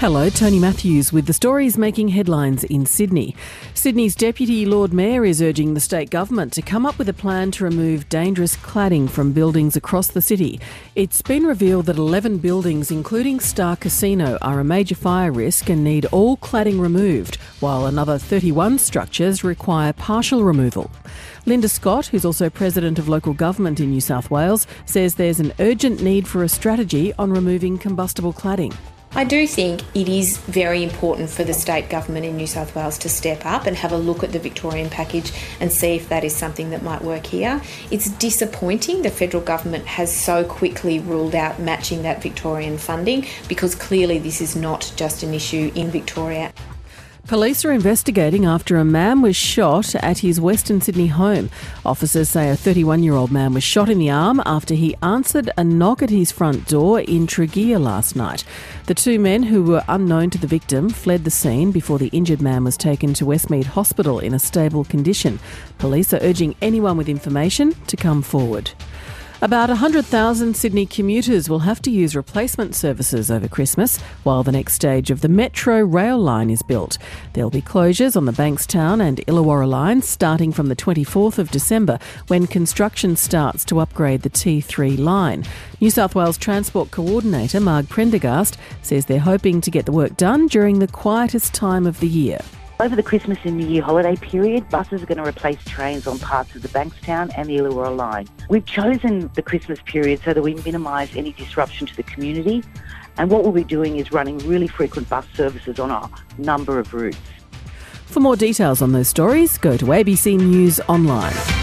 Hello, Tony Matthews with the stories making headlines in Sydney. Sydney's Deputy Lord Mayor is urging the state government to come up with a plan to remove dangerous cladding from buildings across the city. It's been revealed that 11 buildings, including Star Casino, are a major fire risk and need all cladding removed, while another 31 structures require partial removal. Linda Scott, who's also President of Local Government in New South Wales, says there's an urgent need for a strategy on removing combustible cladding. I do think it is very important for the state government in New South Wales to step up and have a look at the Victorian package and see if that is something that might work here. It's disappointing the federal government has so quickly ruled out matching that Victorian funding because clearly this is not just an issue in Victoria. Police are investigating after a man was shot at his Western Sydney home. Officers say a 31 year old man was shot in the arm after he answered a knock at his front door in Tregear last night. The two men, who were unknown to the victim, fled the scene before the injured man was taken to Westmead Hospital in a stable condition. Police are urging anyone with information to come forward. About 100,000 Sydney commuters will have to use replacement services over Christmas while the next stage of the Metro rail line is built. There'll be closures on the Bankstown and Illawarra lines starting from the 24th of December when construction starts to upgrade the T3 line. New South Wales Transport Coordinator Marg Prendergast says they're hoping to get the work done during the quietest time of the year. Over the Christmas and New Year holiday period, buses are going to replace trains on parts of the Bankstown and the Illawarra line. We've chosen the Christmas period so that we minimise any disruption to the community. And what we'll be doing is running really frequent bus services on a number of routes. For more details on those stories, go to ABC News Online.